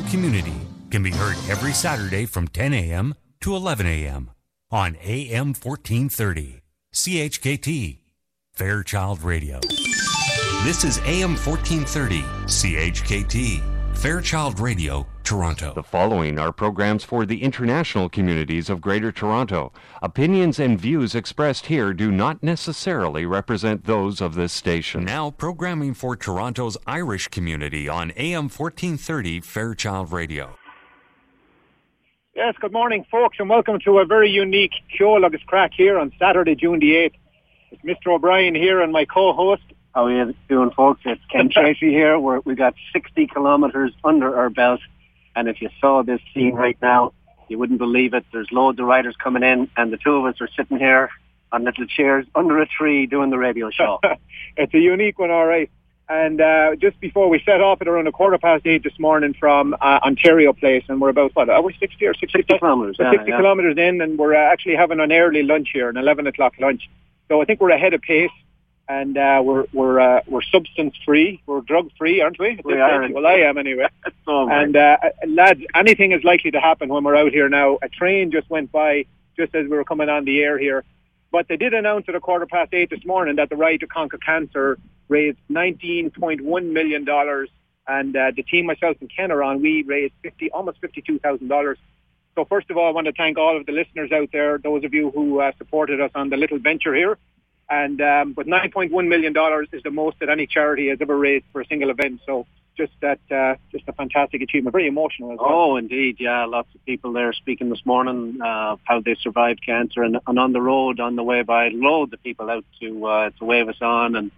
Community can be heard every Saturday from 10 a.m. to 11 a.m. on AM 1430, CHKT, Fairchild Radio. This is AM 1430, CHKT, Fairchild Radio, Toronto. The following are programs for the international communities of Greater Toronto. Opinions and views expressed here do not necessarily represent those of this station. Now, programming for Toronto's Irish community on AM 1430, Fairchild Radio. Yes, good morning, folks, and welcome to a very unique show, Lugus Crack, here on Saturday, June the 8th. It's Mr. O'Brien here and my co-host. How are you doing, folks? It's Ken Tracy here. We're, we got 60 kilometres under our belt. And if you saw this scene right now, you wouldn't believe it. There's loads of riders coming in, and the two of us are sitting here on little chairs under a tree doing the radio show. it's a unique one, all right. And uh, just before we set off at around a quarter past eight this morning from uh, Ontario Place, and we're about, what, are we 60 or 60? 60 kilometres, yeah, 60 yeah. kilometres in, and we're uh, actually having an early lunch here, an 11 o'clock lunch. So I think we're ahead of pace, and uh, we're we're uh, we're substance free, we're drug free, aren't we? We are. Well, I am anyway. So, And uh, lads, anything is likely to happen when we're out here now. A train just went by just as we were coming on the air here. But they did announce at a quarter past eight this morning that the Ride to Conquer Cancer raised $19.1 million. And uh, the team, myself and Ken are on, we raised 50, almost $52,000. So first of all, I want to thank all of the listeners out there, those of you who uh, supported us on the little venture here. And um, but $9.1 million is the most that any charity has ever raised for a single event. So just that, uh, just a fantastic achievement. Very emotional as well. Oh, indeed, yeah. Lots of people there speaking this morning uh, how they survived cancer, and, and on the road, on the way by, loads of people out to uh, to wave us on and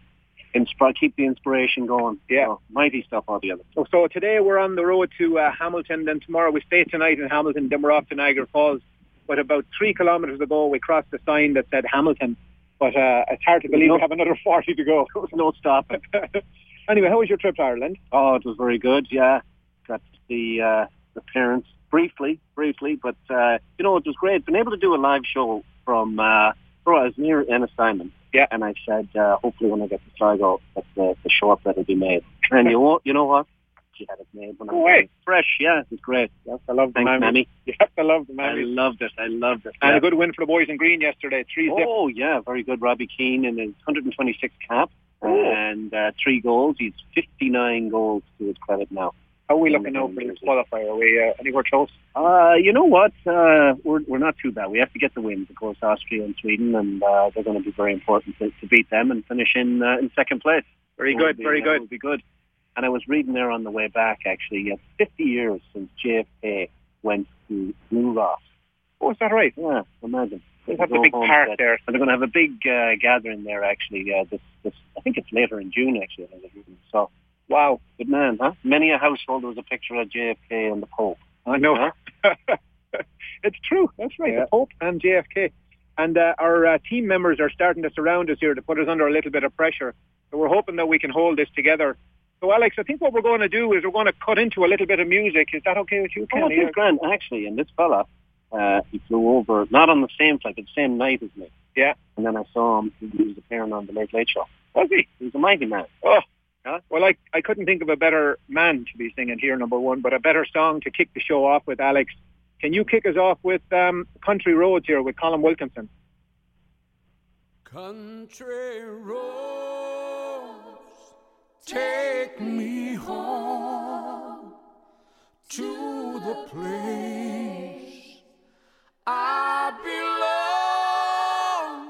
inspire, keep the inspiration going. Yeah. So, mighty stuff altogether. So, so today we're on the road to uh, Hamilton. Then tomorrow we stay tonight in Hamilton. Then we're off to Niagara Falls. But about three kilometres ago, we crossed the sign that said Hamilton. But uh, it's hard to believe No. we have another 40 to go. There was no stopping. anyway, how was your trip to Ireland? Oh, it was very good. Yeah, got see uh, the parents briefly, briefly, but uh, you know it was great. Been able to do a live show from. Uh, oh, I was near Ennis Simon. Yeah. and I said uh, hopefully when I get to Sligo, that the, the short that'll be made. And you won't, you know what? She had it made when I was fresh. Yeah, it was great. Have to love the Thanks, Mammies. Mammy. You have to love the I Mammies. loved it. I loved it. And Yeah. a good win for the boys in green yesterday. Three zip. Oh yeah, very good. Robbie Keane in his 126th cap Oh. and uh, three goals. He's 59 goals to his credit now. How are we looking out for this qualifier? Are we uh, anywhere close? Uh, you know what? Uh, we're, we're not too bad. We have to get the wins, of course, Austria and Sweden, and uh, they're going to be very important to, to beat them and finish in uh, in second place. Very good, be- very uh, good. Be good. And I was reading there on the way back, actually, uh, 50 years since JFK went to New Ross. Oh, is that right? Yeah, imagine. They have a big park set. there. And they're going to have a big uh, gathering there, actually. Uh, this, this, I think it's later in June, actually. I was reading. So, Wow. good man, huh? Many a household there was a picture of JFK and the Pope. I know. Huh? it's true. That's right. Yeah. The Pope and JFK. And uh, our uh, team members are starting to surround us here to put us under a little bit of pressure. So we're hoping that we can hold this together. So, Alex, I think what we're going to do is we're going to cut into a little bit of music. Is that okay with you, Oh, Kenny? it's grand, actually. And this fella, uh, he flew over, not on the same flight, but the same night as me. Yeah. And then I saw him, he was appearing on the Late Late Show. Was he? He was a mighty man. Oh, well, I, I couldn't think of a better man to be singing here, number one, but a better song to kick the show off with, Alex. Can you kick us off with um, Country Roads here with Colin Wilkinson? Country roads take me home to the place I belong.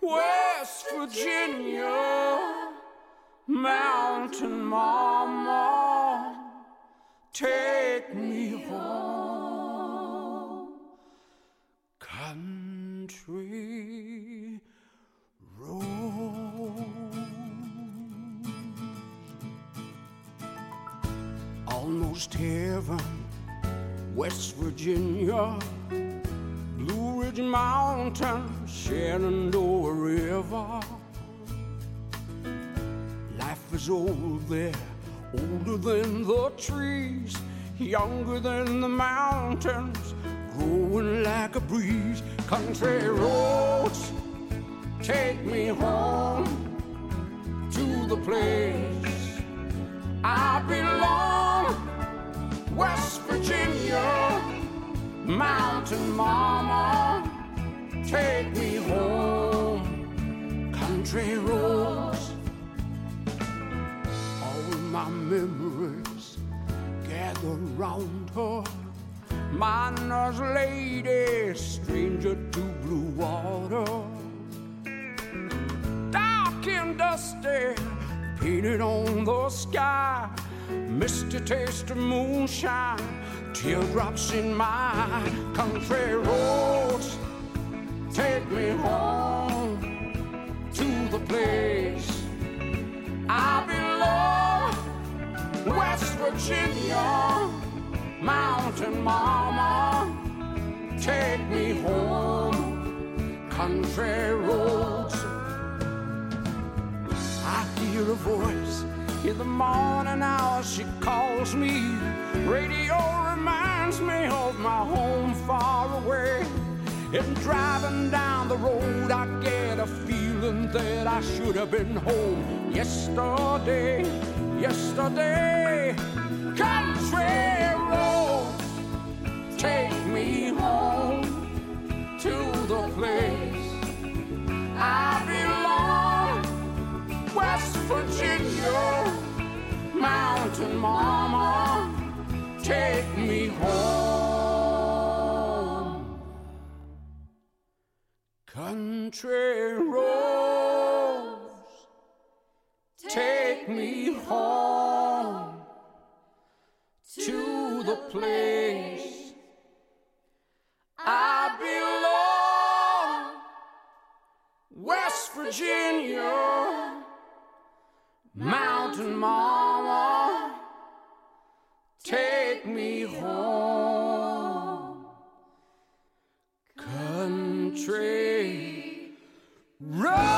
West Virginia, Mountain Mama, take me home. Almost heaven, West Virginia, Blue Ridge Mountain, Shenandoah River. Life is old there, older than the trees, younger than the mountains, growing like a breeze. Country roads take me home to the place I belong. West Virginia, mountain mama, take me home, country roads. All my memories gather round her, my nurse lady, stranger to blue water. Dark and dusty, painted on the sky misty taste of moonshine, teardrops in my country roads. Take me home to the place I belong, West Virginia, mountain mama. Take me home, country roads. I hear a voice in the morning hours, she calls me. Radio reminds me of my home far away. And driving down the road, I get a feeling that I should have been home yesterday. Yesterday, country road, take me home to the place I belong, West Virginia, mountain mama, take me home. Country roads, take me home to the place I belong, West Virginia, mountain mama, take me home, country roads.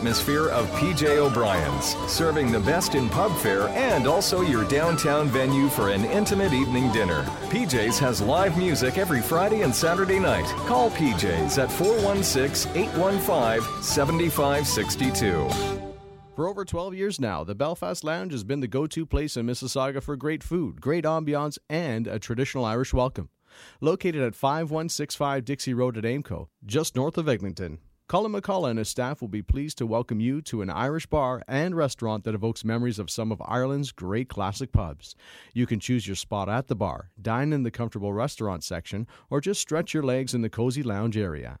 atmosphere of PJ O'Brien's, serving the best in pub fare and also your downtown venue for an intimate evening dinner. PJ's has live music every Friday and Saturday night. Call PJ's at 416 815 7562. For over 12 years now, the Belfast Lounge has been the go to place in Mississauga for great food, great ambiance, and a traditional Irish welcome. Located at 5165 Dixie Road at Aimco, just north of Eglinton. Colin McCullough and his staff will be pleased to welcome you to an Irish bar and restaurant that evokes memories of some of Ireland's great classic pubs. You can choose your spot at the bar, dine in the comfortable restaurant section, or just stretch your legs in the cozy lounge area.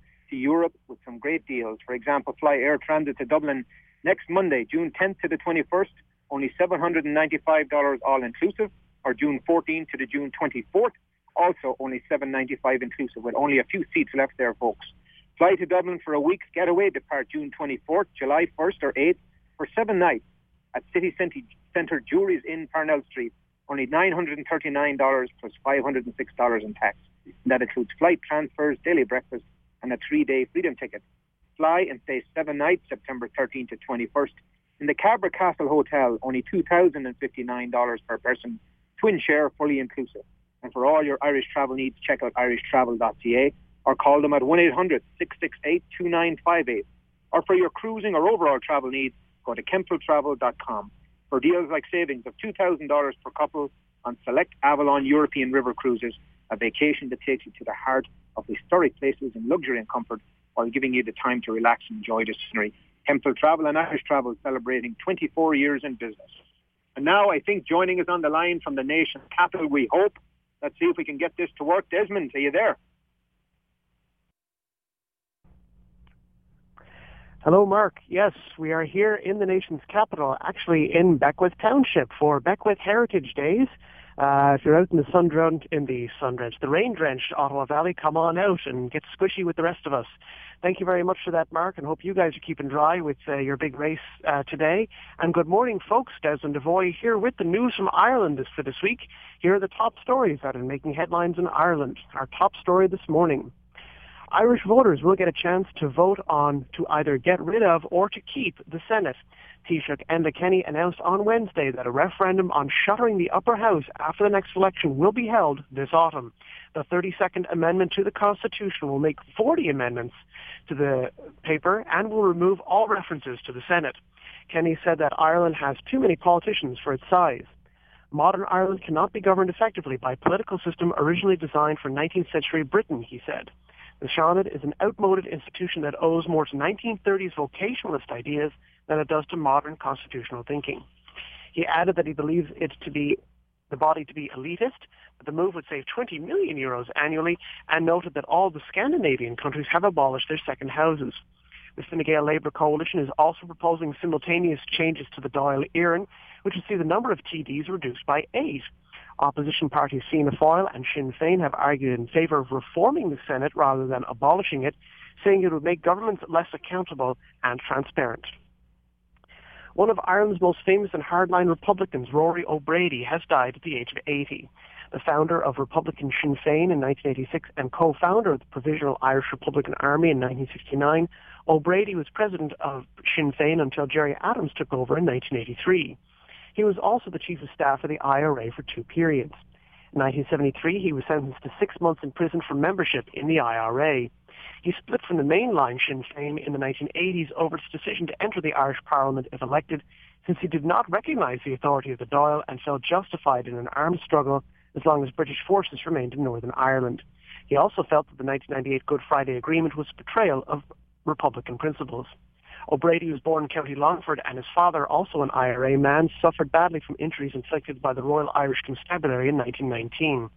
to Europe with some great deals. For example, fly Air Transat to Dublin next Monday, June 10th to the 21st, only $795 all inclusive, or June 14th to the June 24th, also only $795 inclusive, with only a few seats left there, folks. Fly to Dublin for a week's getaway, depart June 24th, July 1st or 8th for seven nights at City Centre Jewelries in Parnell Street. Only $939 plus $506 in tax. And that includes flight transfers, daily breakfast, and a three-day freedom ticket. Fly and stay seven nights, September 13th to 21st, in the Cabra Castle Hotel, only $2,059 per person, twin share, fully inclusive. And for all your Irish travel needs, check out irishtravel.ca or call them at 1-800-668-2958. Or for your cruising or overall travel needs, go to hemphilltravel.com for deals like savings of $2,000 per couple on select Avalon European River cruises, a vacation that takes you to the heart of historic places in luxury and comfort while giving you the time to relax and enjoy the scenery. Hemphill Travel and Irish Travel celebrating 24 years in business. And now I think joining us on the line from the nation's capital, we hope. Let's see if we can get this to work. Desmond, are you there? Hello, Mark. Yes, we are here in the nation's capital, actually in Beckwith Township for Beckwith Heritage Days. Uh, if you're out in the sun drenched, in the sun drenched, the rain drenched Ottawa Valley, come on out and get squishy with the rest of us. Thank you very much for that, Mark, and hope you guys are keeping dry with uh, your big race uh, today. And good morning, folks. Desmond Devoy here with the news from Ireland for this week. Here are the top stories that are making headlines in Ireland. Our top story this morning. Irish voters will get a chance to vote on to either get rid of or to keep the Senate. Taoiseach Enda Kenny announced on Wednesday that a referendum on shuttering the upper house after the next election will be held this autumn. The 32nd Amendment to the Constitution will make 40 amendments to the paper and will remove all references to the Senate. Kenny said that Ireland has too many politicians for its size. Modern Ireland cannot be governed effectively by a political system originally designed for 19th century Britain, he said. The Seanad is an outmoded institution that owes more to 1930s vocationalist ideas than it does to modern constitutional thinking. He added that he believes it to be the body to be elitist, but the move would save 20 million euros annually, and noted that all the Scandinavian countries have abolished their second houses. The Fine Gael Labour coalition is also proposing simultaneous changes to the Dáil Éireann, which would see the number of TDs reduced by eight. Opposition parties Fianna Fáil and Sinn Féin have argued in favour of reforming the Senate rather than abolishing it, saying it would make governments less accountable and transparent. One of Ireland's most famous and hardline Republicans, Rory O'Brady, has died at the age of 80. The founder of Republican Sinn Féin in 1986 and co-founder of the Provisional Irish Republican Army in 1969, O'Brady was president of Sinn Féin until Gerry Adams took over in 1983. He was also the chief of staff of the IRA for two periods. In 1973, he was sentenced to six months in prison for membership in the IRA. He split from the mainline Sinn Féin in the 1980s over its decision to enter the Irish Parliament if elected, since he did not recognise the authority of the Dáil and felt justified in an armed struggle as long as British forces remained in Northern Ireland. He also felt that the 1998 Good Friday Agreement was a betrayal of Republican principles. O'Brady was born in County Longford and his father, also an IRA man, suffered badly from injuries inflicted by the Royal Irish Constabulary in 1919.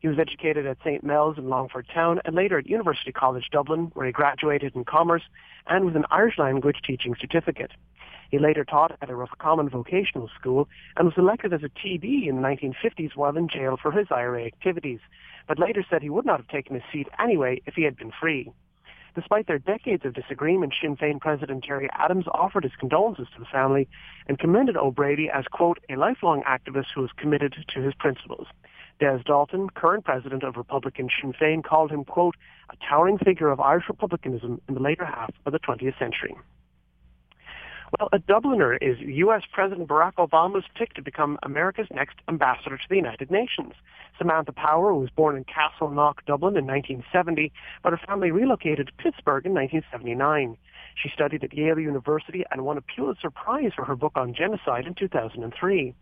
He was educated at St. Mel's in Longford Town and later at University College Dublin, where he graduated in commerce and with an Irish language teaching certificate. He later taught at a Roscommon vocational school and was elected as a TD in the 1950s while in jail for his IRA activities, but later said he would not have taken his seat anyway if he had been free. Despite their decades of disagreement, Sinn Féin President Gerry Adams offered his condolences to the family and commended O'Brady as, quote, a lifelong activist who is committed to his principles. Des Dalton, current president of Republican Sinn Féin, called him, quote, a towering figure of Irish republicanism in the later half of the 20th century. Well, a Dubliner is U.S. President Barack Obama's pick to become America's next ambassador to the United Nations. Samantha Power was born in Castleknock, Dublin in 1970, but her family relocated to Pittsburgh in 1979. She studied at Yale University and won a Pulitzer Prize for her book on genocide in 2003.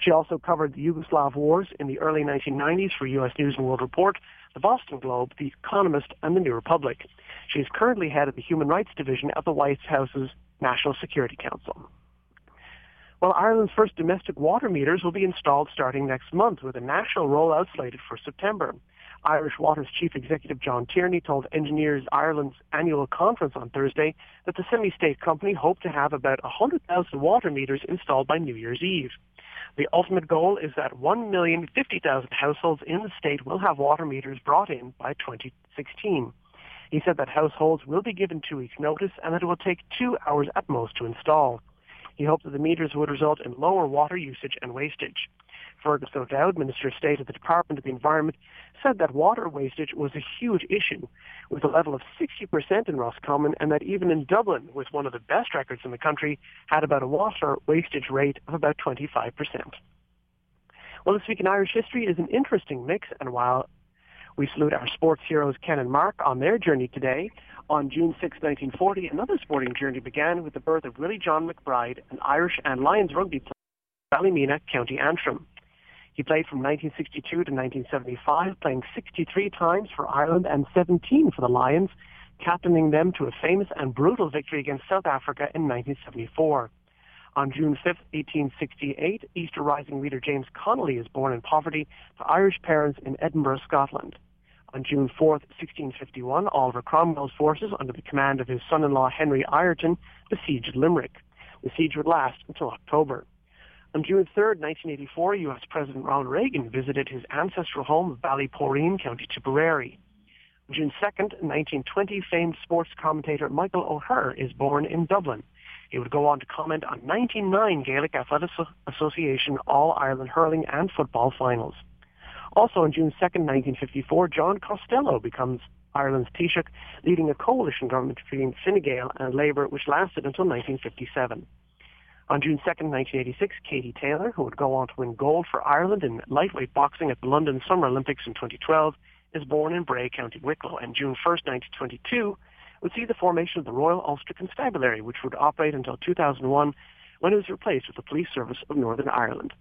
She also covered the Yugoslav wars in the early 1990s for U.S. News and World Report, the Boston Globe, The Economist, and the New Republic. She is currently head of the Human Rights Division at the White House's National Security Council. Well, Ireland's first domestic water meters will be installed starting next month with a national rollout slated for September. Irish Water's chief executive John Tierney told Engineers Ireland's annual conference on Thursday that the semi-state company hoped to have about 100,000 water meters installed by New Year's Eve. The ultimate goal is that 1,050,000 households in the state will have water meters brought in by 2016. He said that households will be given two weeks' notice and that it will take two hours at most to install. He hoped that the meters would result in lower water usage and wastage. Fergus O'Dowd, Minister of State at the Department of the Environment, said that water wastage was a huge issue, with a level of 60% in Roscommon, and that even in Dublin, with one of the best records in the country, had about a water wastage rate of about 25%. Well, this week in Irish history is an interesting mix, and while we salute our sports heroes Ken and Mark on their journey today. On June 6, 1940, another sporting journey began with the birth of Willie John McBride, an Irish and Lions rugby player from Ballymena, County Antrim. He played from 1962 to 1975, playing 63 times for Ireland and 17 for the Lions. captaining them to a famous and brutal victory against South Africa in 1974. On June 5, 1868, Easter Rising leader James Connolly is born in poverty to Irish parents in Edinburgh, Scotland. On June 4, 1651, Oliver Cromwell's forces, under the command of his son-in-law Henry Ireton, besieged Limerick. The siege would last until October. On June 3, 1984, U.S. President Ronald Reagan visited his ancestral home of Ballyporeen, County Tipperary. On June 2, 1920, famed sports commentator Michael O'Hehir is born in Dublin. He would go on to comment on 99 Gaelic Athletic Association All-Ireland hurling and football finals. Also on June 2, 1954, John Costello becomes Ireland's Taoiseach, leading a coalition government between Fine Gael and Labour, which lasted until 1957. On June 2, 1986, Katie Taylor, who would go on to win gold for Ireland in lightweight boxing at the London Summer Olympics in 2012, is born in Bray, County Wicklow. And June 1, 1922, would see the formation of the Royal Ulster Constabulary, which would operate until 2001 when it was replaced with the Police Service of Northern Ireland.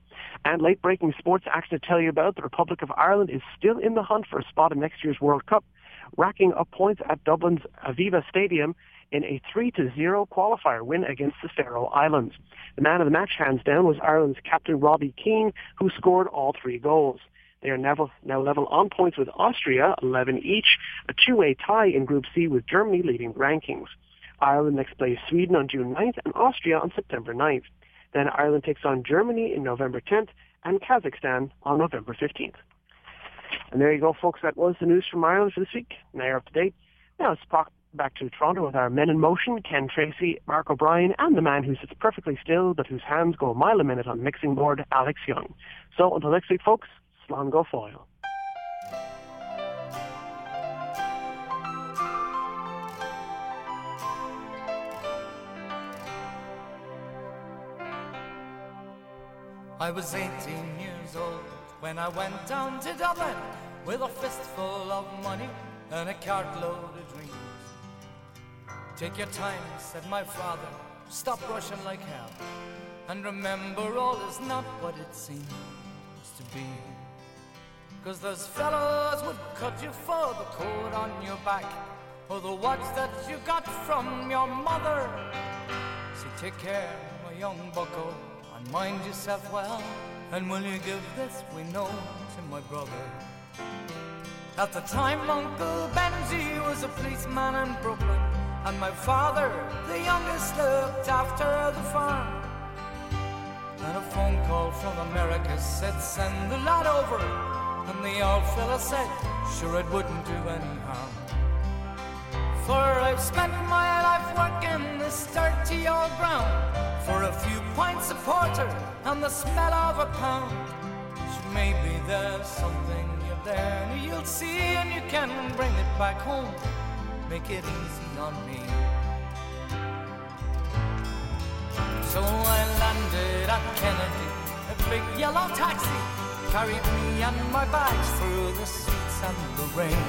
And late-breaking sports action to tell you about, the Republic of Ireland is still in the hunt for a spot in next year's World Cup, racking up points at Dublin's Aviva Stadium in a 3-0 qualifier win against the Faroe Islands. The man of the match, hands down, was Ireland's captain Robbie Keane, who scored all three goals. They are now, now level on points with Austria, 11 each, a two-way tie in Group C with Germany leading rankings. Ireland next plays Sweden on June 9th and Austria on September 9th. Then Ireland takes on Germany in November 10th and Kazakhstan on November 15th. And there you go, folks. That was the news from Ireland for this week. Now you're up to date. Now let's talk back to Toronto with our men in motion, Ken Tracy, Mark O'Brien, and the man who sits perfectly still but whose hands go a mile a minute on mixing board, Alex Young. So until next week, folks, Slán go fóill. I was 18 years old when I went down to Dublin with a fistful of money and a cartload of dreams. Take your time, said my father, stop rushing like hell, and remember all is not what it seems to be. Cause those fellows would cut you for the coat on your back or the watch that you got from your mother. So take care, my young bucko, and mind yourself well. And will you give this we know to my brother? At the time, Uncle Benji was a policeman in Brooklyn, and my father, the youngest, looked after the farm. And a phone call from America said, send the lad over and the old fella said, sure it wouldn't do any harm. For I've spent my life working this dirty old ground for a few pints of porter and the smell of a pound. So maybe there's something you're there you'll see and you can bring it back home. Make it easy on me. So I landed at Kennedy, a big yellow taxi carried me and my bags through the streets and the rain.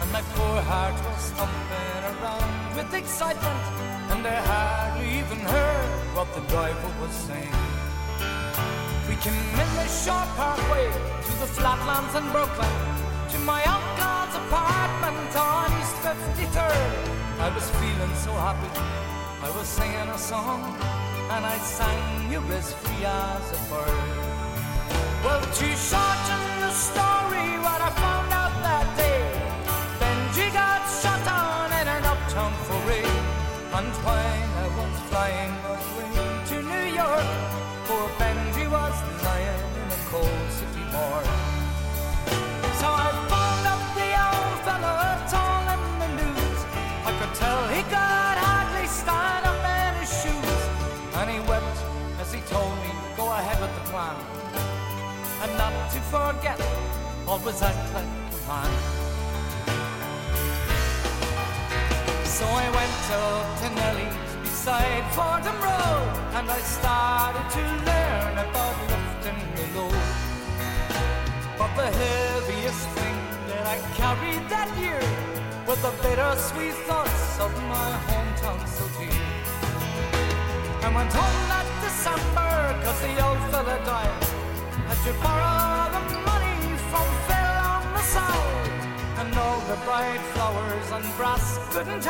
And my poor heart was thumping around with excitement, and I hardly even heard what the driver was saying. We came in the Shore Parkway to the flatlands in Brooklyn, to my uncle's apartment on East 53rd. I was feeling so happy, I was singing a song, and I sang you as free as a bird. Well, too short in the story what I found flying away to New York, poor Benji was lying in a cold city morgue. So I phoned up the old fella, told him the news. I could tell he could hardly stand up in his shoes. And he wept as he told me, go ahead with the plan and not to forget always act like a man. So I went up to Nellie's beside Fordham Road and I started to learn about lifting the load. But the heaviest thing that I carried that year were the bittersweet thoughts of my hometown so dear. I went home that December cause the old fella died had to borrow the money from Phil on the side. and all the bright flowers and brass couldn't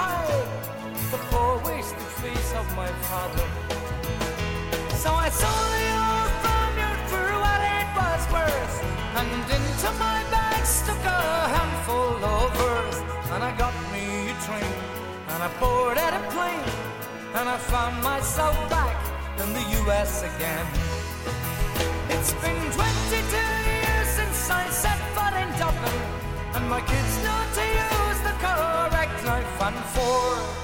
the poor wasted face of my father. So I sold the old farmyard for what it was worth, and into my bag stuck a handful of earth, and I got me a train, and I boarded a plane, and I found myself back in the U.S. again. It's been 22 years since I set foot in Dublin, and my kids know to use the correct knife and fork.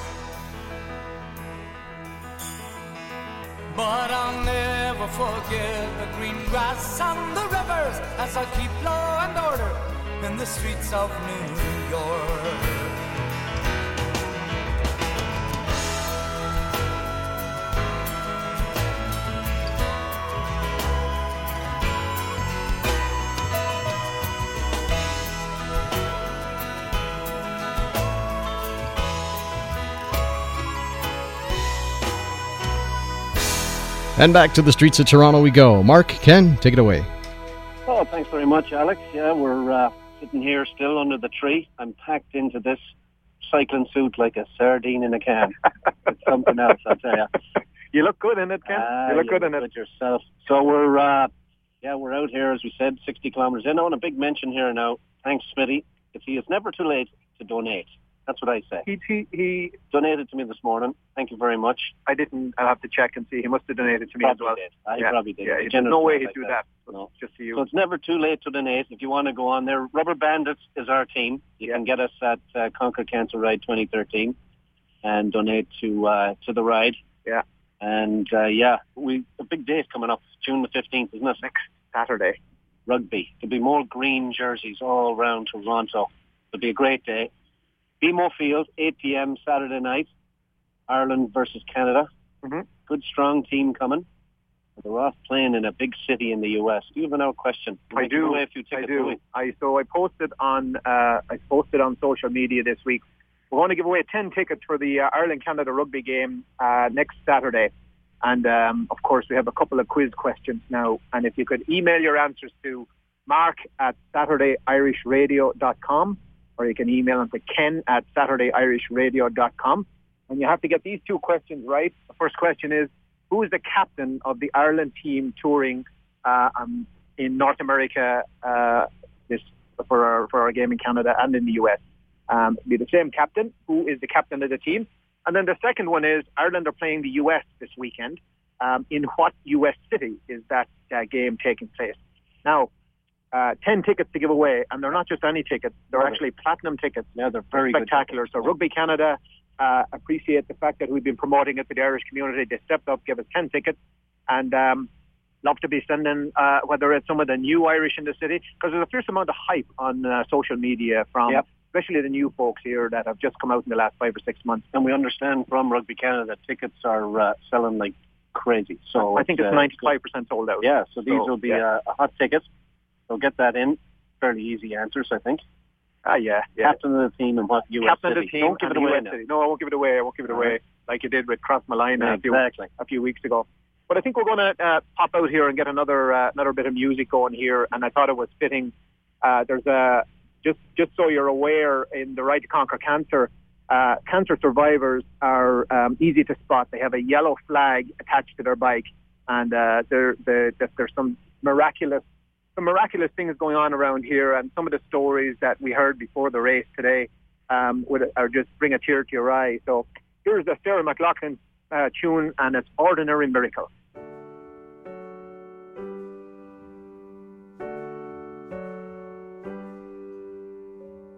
But I'll never forget the green grass and the rivers as I keep law and order in the streets of New York. And back to the streets of Toronto we go. Mark, Ken, take it away. Oh, thanks very much, Alex. Yeah, we're uh, sitting here still under the tree. I'm packed into this cycling suit like a sardine in a can. it's something else, I'll tell you. You look good in it, Ken. Ah, you look good in it. Good yourself. So we're, uh, yeah, we're out here, as we said, 60 kilometres in. I want a big mention here now. Thanks, Smitty. If he is never too late to donate. That's what I say. He, he, he Donated to me this morning. Thank you very much. I didn't. I'll have to check and see. He must have donated to me Probably as well. did. I yeah. probably did. Yeah, there's no way he'd like do that. that. No. Just to you. So it's never too late to donate. If you want to go on there, Rubber Bandits is our team. You can get us at uh, Conquer Cancer Ride 2013 and donate to uh, to the ride. Yeah. And uh, yeah, we a big day is coming up, June the 15th, isn't it? Next Saturday. Rugby. There'll be more green jerseys all around Toronto. It'll be a great day. BMO Field, 8 p.m. Saturday night. Ireland versus Canada. Mhm. Good, strong team coming. They're off playing in a big city in the U.S. Do you have another question? I We'll do. away a few I do. I so I posted on uh, I posted on social media this week. We're going to give away ten tickets for the uh, Ireland Canada rugby game uh, next Saturday, and um, of course we have a couple of quiz questions now. And if you could email your answers to Mark at SaturdayIrishRadio.com, or you can email them to Ken at SaturdayIrishRadio.com. And you have to get these two questions right. The first question is, who is the captain of the Ireland team touring uh, um, in North America uh, this for our for our game in Canada and in the US. Um, be the same captain. Who is the captain of the team? And then the second one is Ireland are playing the US this weekend. Um, in what US city is that uh, game taking place? Now, uh, ten tickets to give away, and they're not just any tickets. They're actually platinum tickets. Yeah, they're very good spectacular. So Rugby Canada uh, appreciate the fact that we've been promoting it to the Irish community. They stepped up, gave us 10 tickets, and um, love to be sending, uh, whether it's some of the new Irish in the city, because there's a fierce amount of hype on uh, social media from Yep. especially the new folks here that have just come out in the last five or six months. And we understand from Rugby Canada that tickets are uh, selling like crazy. So I think it's uh, 95% sold out. Yeah, so these So, will be yeah. uh, a hot ticket. So get that in. Fairly easy answers, I think. Ah, yeah, yeah. Captain of the team and what US Captain city. of the team. Don't give it away. No, I won't give it away. I won't give it away like you did with Crossmolina a few Exactly. a few weeks ago. But I think we're going to uh, pop out here and get another uh, another bit of music going here, and I thought it was fitting. Uh, there's a just just so you're aware in the Ride to Conquer Cancer. Uh, cancer survivors are um, easy to spot. They have a yellow flag attached to their bike, and uh, there, there, there- there's some miraculous some miraculous things going on around here, and some of the stories that we heard before the race today um, would are just bring a tear to your eye. So here's the Sarah McLachlan uh, tune, and it's "Ordinary Miracle."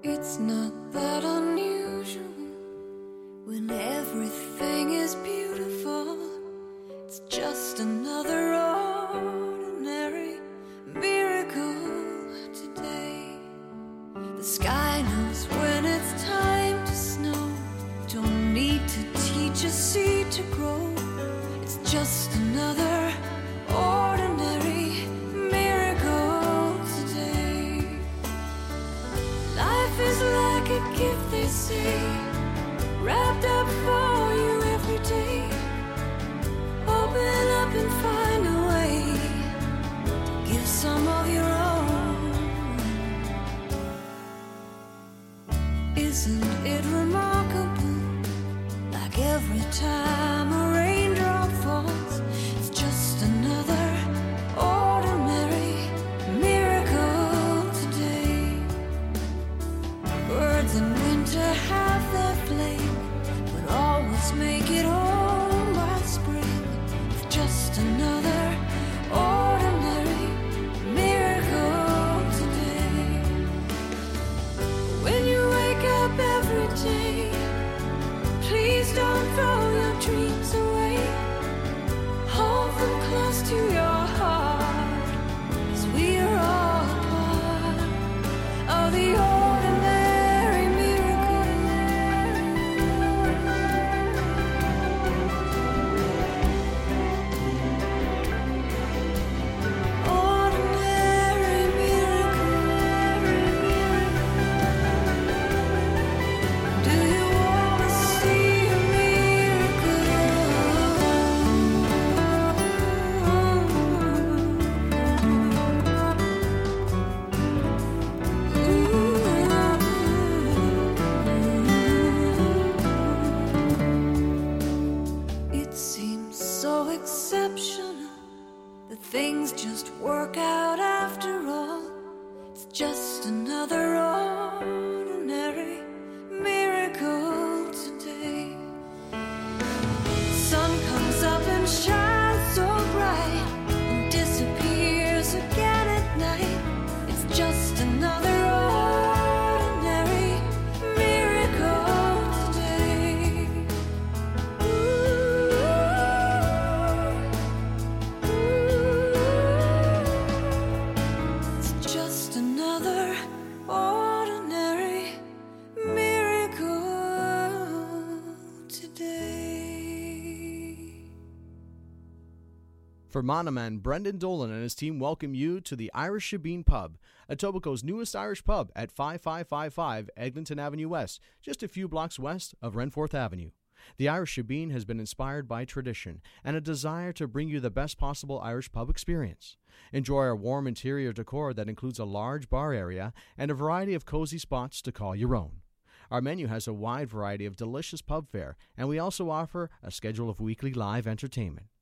It's not that unusual when everything is beautiful. It's just another For Monoman, Brendan Dolan and his team welcome you to the Irish Shabeen Pub, Etobicoke's newest Irish pub at 5555 Eglinton Avenue West, just a few blocks west of Renforth Avenue. The Irish Shabeen has been inspired by tradition and a desire to bring you the best possible Irish pub experience. Enjoy our warm interior decor that includes a large bar area and a variety of cozy spots to call your own. Our menu has a wide variety of delicious pub fare, and we also offer a schedule of weekly live entertainment.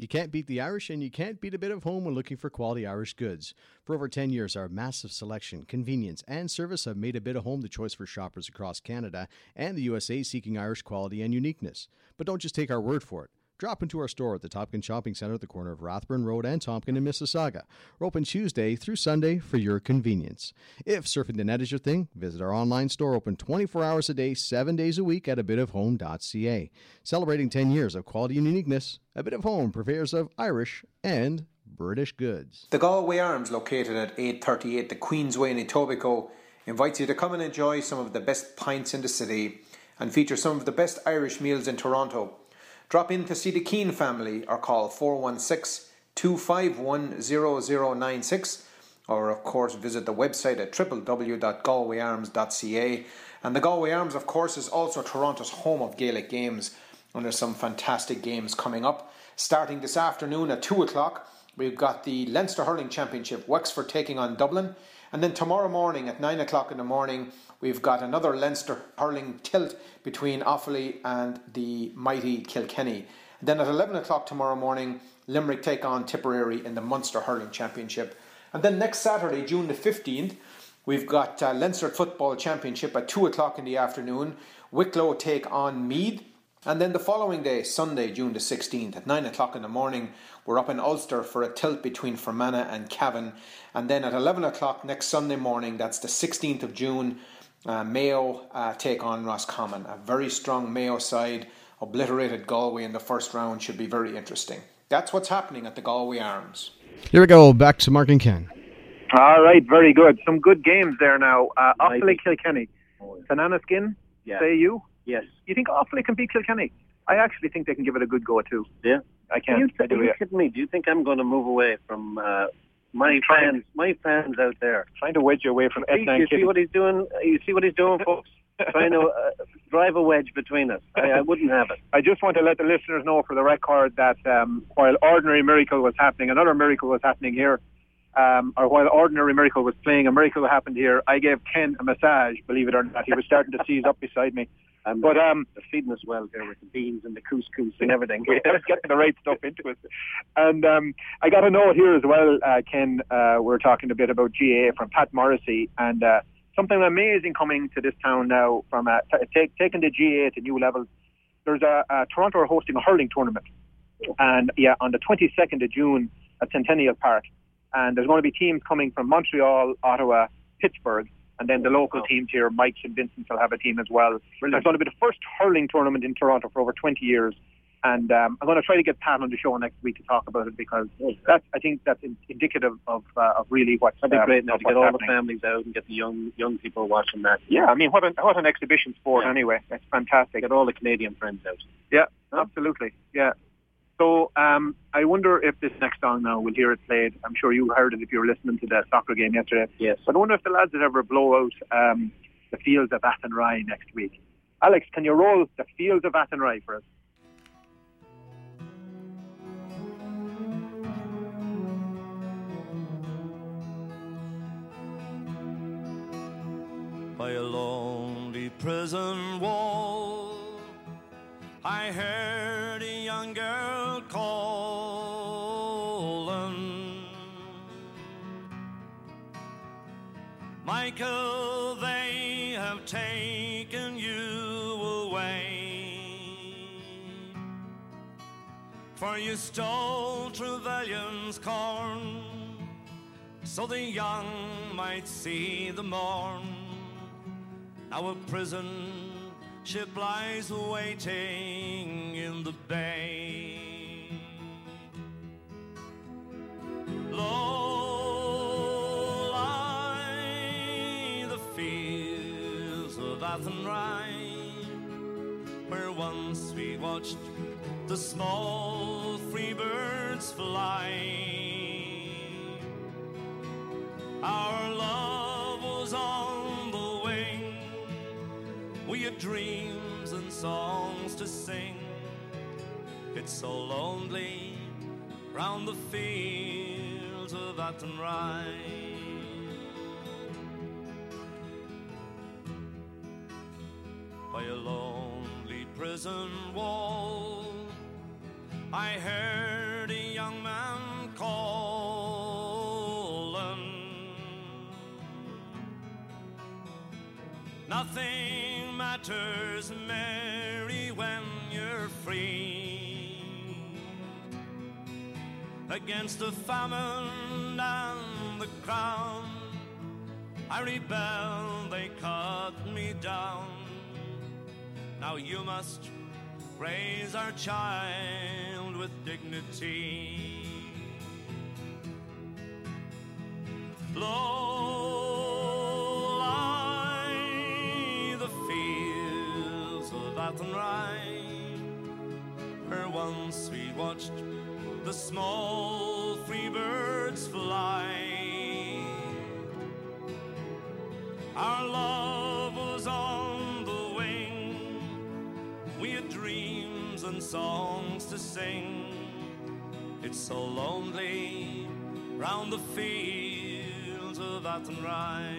You can't beat the Irish, and you can't beat a bit of home when looking for quality Irish goods. For over 10 years, our massive selection, convenience, and service have made a bit of home the choice for shoppers across Canada and the USA seeking Irish quality and uniqueness. But don't just take our word for it. Drop into our store at the Topkin Shopping Center at the corner of Rathburn Road and Tomken in Mississauga. We're open Tuesday through Sunday for your convenience. If surfing the net is your thing, visit our online store open 24 hours a day, 7 days a week at a bit of abitofhome.ca. Celebrating 10 years of quality and uniqueness, A Bit of Home purveyors of Irish and British goods. The Galway Arms, located at 838 the Queensway in Etobicoke, invites you to come and enjoy some of the best pints in the city and feature some of the best Irish meals in Toronto. Drop in to see the Keane family or call 416 251 0096 or, of course, visit the website at www.galwayarms.ca. And the Galway Arms, of course, is also Toronto's home of Gaelic games, and there's some fantastic games coming up. Starting this afternoon at 2 o'clock, we've got the Leinster Hurling Championship, Wexford taking on Dublin. And then tomorrow morning at 9 o'clock in the morning, we've got another Leinster hurling tilt between Offaly and the mighty Kilkenny. Then at 11 o'clock tomorrow morning, Limerick take on Tipperary in the Munster Hurling Championship. And then next Saturday, June the 15th, we've got uh, Leinster Football Championship at 2 o'clock in the afternoon. Wicklow take on Meath. And then the following day, Sunday, June the 16th, at 9 o'clock in the morning, we're up in Ulster for a tilt between Fermanagh and Cavan. And then at 11 o'clock next Sunday morning, that's the 16th of June, uh, Mayo uh, take on Roscommon. A very strong Mayo side, obliterated Galway in the first round, should be very interesting. That's what's happening at the Galway Arms. Here we go, back to Mark and Ken. All right, very good. Some good games there now. Uh, Offaly Kilkenny. Banana skin, Yeah. say you? Yes. You think Offaly can beat Kilkenny? I actually think they can give it a good go too. Yeah. I can. Are you, I are you kidding me? Do you think I'm going to move away from uh, my fans? My fans out there. Trying to wedge you away from Etna you see what he's doing? You see what he's doing, folks? Trying to uh, drive a wedge between us. I, I wouldn't have it. I just want to let the listeners know for the record that um, while Ordinary Miracle was happening, another miracle was happening here. Um, or while Ordinary Miracle was playing, a miracle happened here. I gave Ken a massage, believe it or not. He was starting to seize up beside me. I'm But um, they're feeding us well here with the beans and the couscous and everything. we are getting the right stuff into it. And um, I got a note here as well, uh, Ken. Uh, we're talking a bit about GAA from Pat Morrissey and uh, something amazing coming to this town now from uh, t- take, taking the GAA to new levels. There's a, a Toronto are hosting a hurling tournament, and yeah, on the 22nd of June at Centennial Park, and there's going to be teams coming from Montreal, Ottawa, Pittsburgh. And then the local Wow. teams here, Mike and Vincent, will have a team as well. It's going to be the first hurling tournament in Toronto for over 20 years. And um, I'm going to try to get Pat on the show next week to talk about it because that's, I think that's indicative of, uh, of really what's That'd be uh, great now to get all the families out and get the young young people watching that. Yeah, I mean, what an, what an exhibition sport Yeah. anyway. It's fantastic. Get all the Canadian friends out. Yeah, absolutely. Yeah. So um, I wonder if this next song now we'll hear it played. I'm sure you heard it if you were listening to the soccer game yesterday. Yes. But I wonder if the lads would ever blow out um, the fields of Athenry next week. Alex, can you roll the fields of Athenry for us? by a lonely prison wall. I heard a young They have taken you away. For you stole Trevelyan's corn, so the young might see the morn. A prison ship lies waiting in the bay. Watched the small free birds fly. Our love was on the wing. We had dreams and songs to sing. It's so lonely round the fields of Athenry. Prison wall, I heard a young man calling. Nothing matters, Mary, when you're free. Against the famine and the crown, I rebelled, they cut me down. Now you must raise our child with dignity. Low lie the fields of Athenry, where once we watched the small free birds fly. Our love and songs to sing. It's so lonely round the fields of Athenry.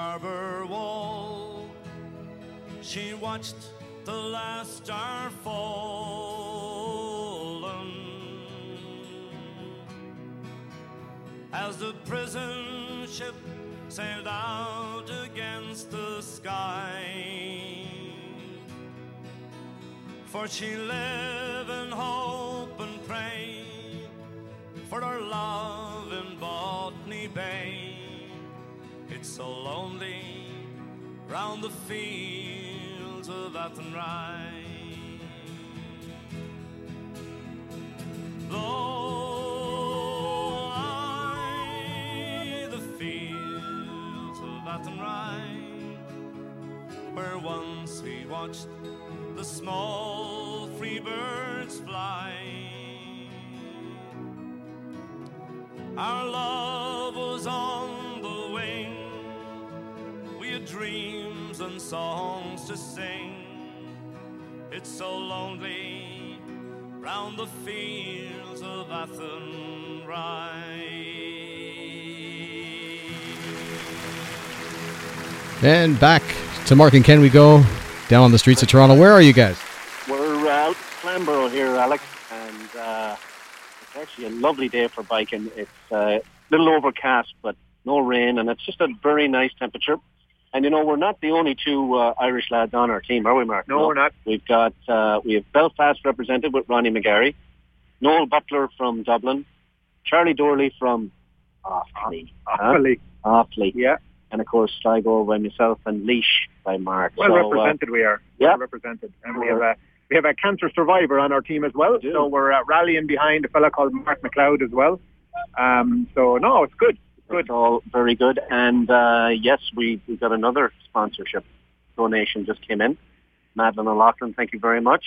Harbor wall. She watched the last star fall as the prison ship sailed out against the sky. For she lived in hope and pray for her love It's so lonely round the fields of Athenry. Low lie the fields of Athenry, where once we watched the small free birds fly. Our love was on dreams and songs to sing. It's so lonely round the fields of Athenry. And back to Mark and Ken we go down on the streets of Toronto. Where are you guys? We're out Flamborough here, Alex, and uh, it's actually a lovely day for biking. It's uh, a little overcast, but no rain, and it's just a very nice temperature. And you know, we're not the only two uh, Irish lads on our team, are we, Mark? No, we're not. We've got uh, we have Belfast represented with Ronnie McGarry, Noel Butler from Dublin, Charlie Dorley from Offaly, Offaly. huh? Offaly, Yeah. and of course Sligo by myself and Laois by Mark. Well So, uh, represented we are. yeah. Well represented. And we have a we have a cancer survivor on our team as well. do. So we're uh, rallying behind a fella called Mark McLeod as well. Um, so no, it's good. It's all very good. And uh, yes, we, we got another sponsorship donation just came in. Madeline O'Loughlin, thank you very much.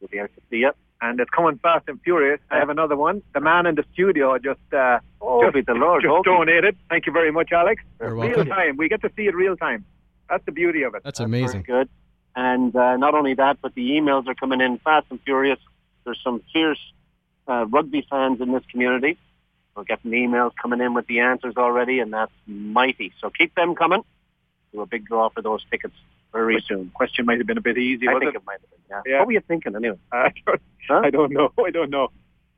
We'll be out to see you. And it's coming fast and furious. I have another one. The man in the studio just uh, Oh, just, the Lord. just donated. Thank you very much, Alex. You're real welcome. time. We get to see it real time. That's the beauty of it. That's Very amazing. good. And uh, not only that, but the emails are coming in fast and furious. There's some fierce uh, rugby fans in this community. We're getting emails coming in with the answers already, and that's mighty. So keep them coming. Do a big draw for those tickets very soon. Question might have been a bit easy. I think it? it might have been. Yeah. Yeah. What were you thinking anyway? I don't, Huh? I don't know. I don't know.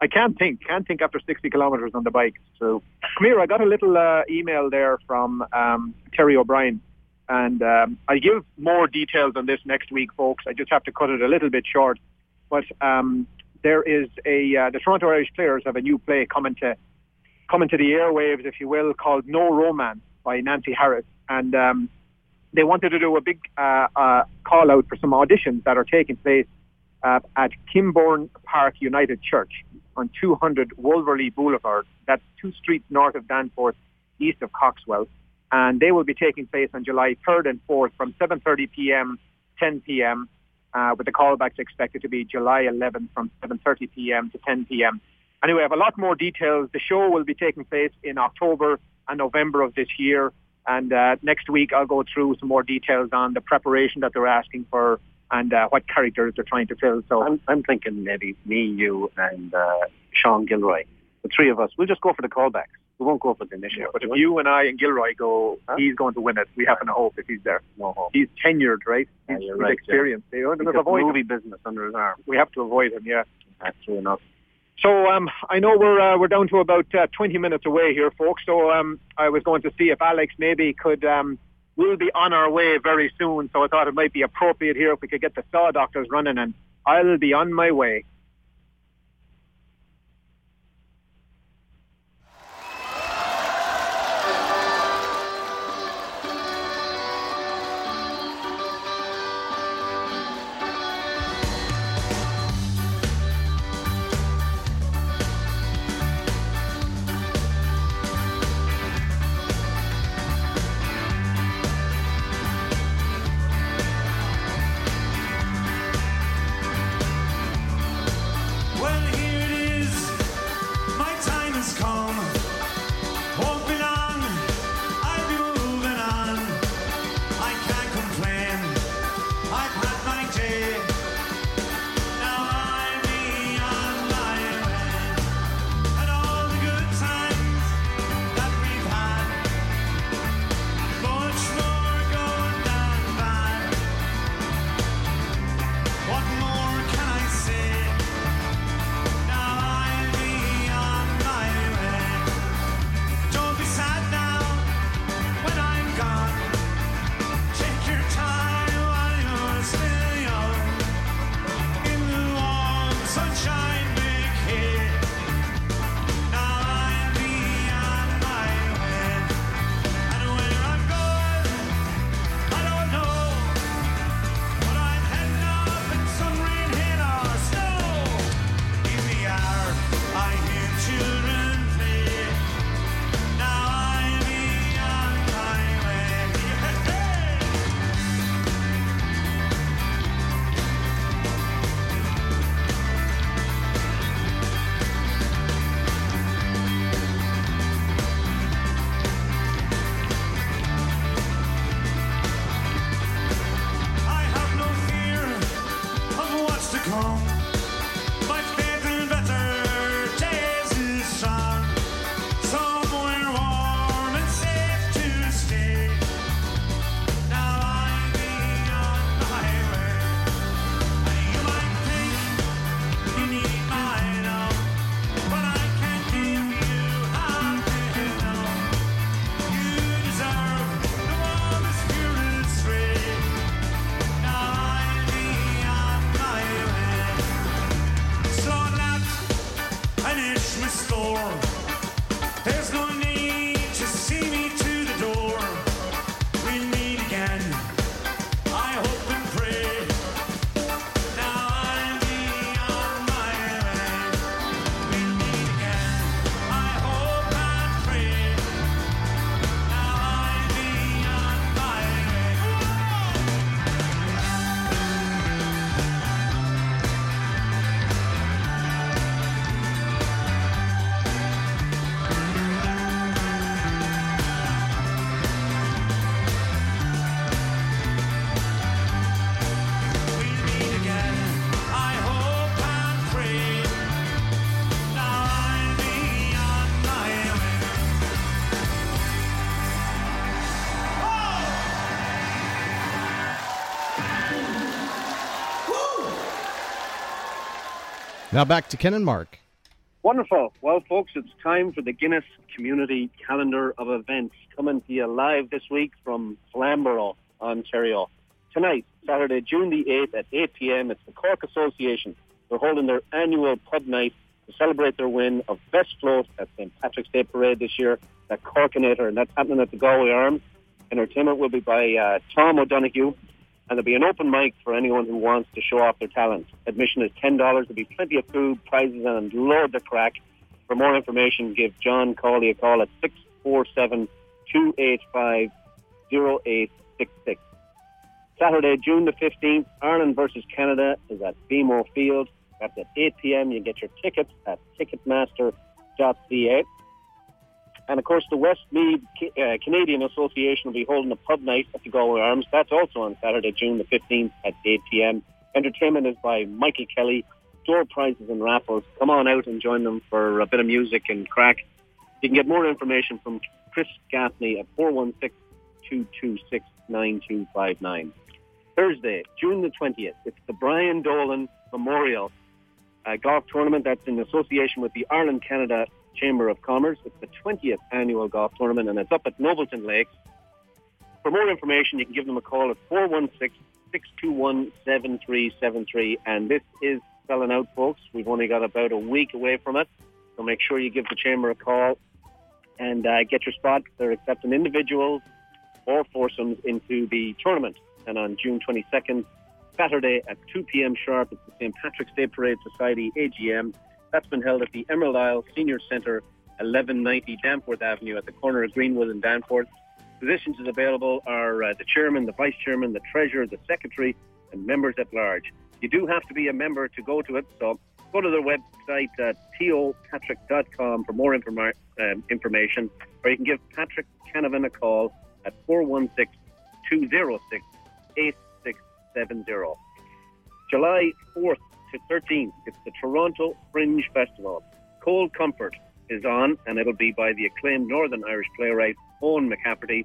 I can't think. Can't think after 60 kilometres on the bike. So Come here. I got a little uh, email there from um, Terry O'Brien, and um, I'll give more details on this next week, folks. I just have to cut it a little bit short. But um, there is a uh, the Toronto Irish Players have a new play coming to coming to the airwaves, if you will, called No Romance by Nancy Harris, and um, they wanted to do a big uh, uh, call out for some auditions that are taking place uh, at Kimbourne Park United Church on 200 Wolverleigh Boulevard. That's two streets north of Danforth, east of Coxwell. And they will be taking place on July 3rd and 4th from 7.30 p.m., 10 p.m., uh, with the callbacks expected to be July 11th from 7.30 p.m. to 10 p.m. Anyway, I have a lot more details. The show will be taking place in October and November of this year. And uh, next week, I'll go through some more details on the preparation that they're asking for and uh, what characters they're trying to fill. So I'm, I'm thinking maybe me, you, and uh, Sean Gilroy, the three of us. We'll just go for the callbacks. We won't go for the initial. Yeah, but if you and I and Gilroy go, Huh? he's going to win it. We have to hope if he's there. no hope. He's tenured, right? He's, he's right, experienced. They He's got movie him. business under his arm. We have to avoid him, yeah. That's true enough. So um, I know we're uh, we're down to about uh, 20 minutes away here, folks. So um, I was going to see if Alex maybe could. Um, we'll be on our way very soon, so I thought it might be appropriate here if we could get the saw doctors running, and I'll be on my way. Now back to Ken and Mark. Wonderful. Well, folks, it's time for the Guinness Community Calendar of Events coming to you live this week from Flamborough, Ontario. Tonight, Saturday, June the 8th at 8 p.m., it's the Cork Association. They're holding their annual pub night to celebrate their win of Best Float at St. Patrick's Day Parade this year at Corkinator, and that's happening at the Galway Arms. Entertainment will be by uh, Tom O'Donoghue, and there'll be an open mic for anyone who wants to show off their talent. Admission is $10. There'll be plenty of food, prizes, and loads of crack. For more information, give John Cawley a call at 647 285 0866. Saturday, June the 15th, Ireland versus Canada is at BMO Field. That's at 8 p.m. You get your tickets at ticketmaster.ca. And of course, the Westmeath uh, Canadian Association will be holding a pub night at the Galway Arms. That's also on Saturday, June the 15th at 8 p.m. Entertainment is by Michael Kelly. Door prizes and raffles. Come on out and join them for a bit of music and crack. You can get more information from Chris Gaffney at 416 226 9259. Thursday, June the 20th, it's the Brian Dolan Memorial uh, Golf Tournament. That's in association with the Ireland Canada Chamber of Commerce. It's the 20th annual golf tournament and it's up at Nobleton Lakes. For more information, you can give them a call at 416 621 7373. And this is selling out, folks. We've only got about a week away from it. So make sure you give the Chamber a call and uh, get your spot. They're accepting individuals or foursomes into the tournament. And on June 22nd, Saturday at 2 p.m. sharp, it's the St. Patrick's Day Parade Society AGM. That's been held at the Emerald Isle Senior Centre, 1190 Danforth Avenue at the corner of Greenwood and Danforth. Positions available are uh, the chairman, the vice chairman, the treasurer, the secretary, and members at large. You do have to be a member to go to it, so go to their website, uh, topatrick.com, for more informa- um, information, or you can give Patrick Canavan a call at 416 206 8670. July 4th to 13th, it's the Toronto Fringe Festival. Cold Comfort is on, and it'll be by the acclaimed Northern Irish playwright Owen McCafferty.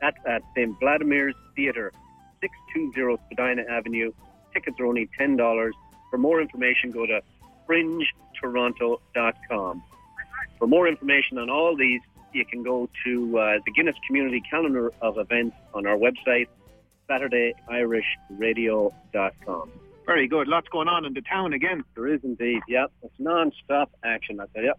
That's at St. Vladimir's Theatre, 620 Spadina Avenue. Tickets are only $10. For more information, go to fringetoronto.com. For more information on all these, you can go to uh, the Guinness Community Calendar of Events on our website, SaturdayIrishRadio.com. Very good. Lots going on in the town again. There is indeed, Yep, It's non-stop action, I tell you.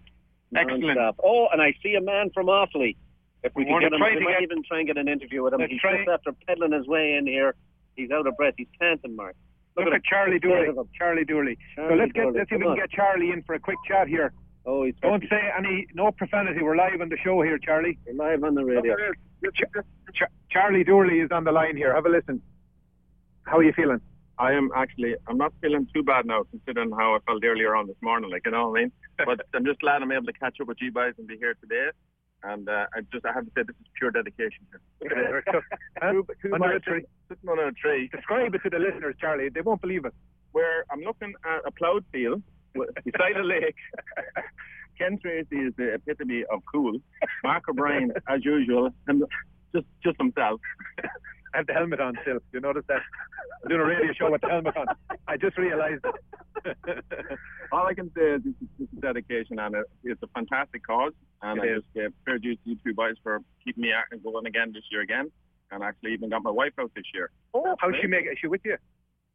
Excellent. Non-stop. Oh, and I see a man from Offaly. If we, We wanna get him, we might get- even try and get an interview with him. Let's He's try- just after peddling his way in here. He's out of breath. He's panting, Mark. Look, at at. Charlie Look Dooley. Charlie Dooley. so let's get let's see if we can get Charlie in for a quick chat here. Oh, he's Don't say any no profanity. We're live on the show here, Charlie. We're live on the radio. Ch- Ch- Charlie Dooley is on the line here. Have a listen. How are you feeling? I am actually, I'm not feeling too bad now considering how I felt earlier on this morning, like, you know what I mean? But I'm just glad I'm able to catch up with you guys and be here today. And uh, I just, I have to say, this is pure dedication here. Two- two Under a tree, sitting under a tree. Describe it to the listeners, Charlie. They won't believe it. Where I'm looking at a ploughed field beside a lake. Ken Tracy is the epitome of cool. Mark O'Brien, as usual, and just just himself. I have the helmet on still. You notice that? I'm doing a radio show with the helmet on. I just realised it. All I can say is this is, this is dedication, and it, it's a fantastic cause. And It I is. just uh, fair dues to you two boys for keeping me going again this year again. And actually even got my wife out this year. Oh, how's she make it? Is she with you?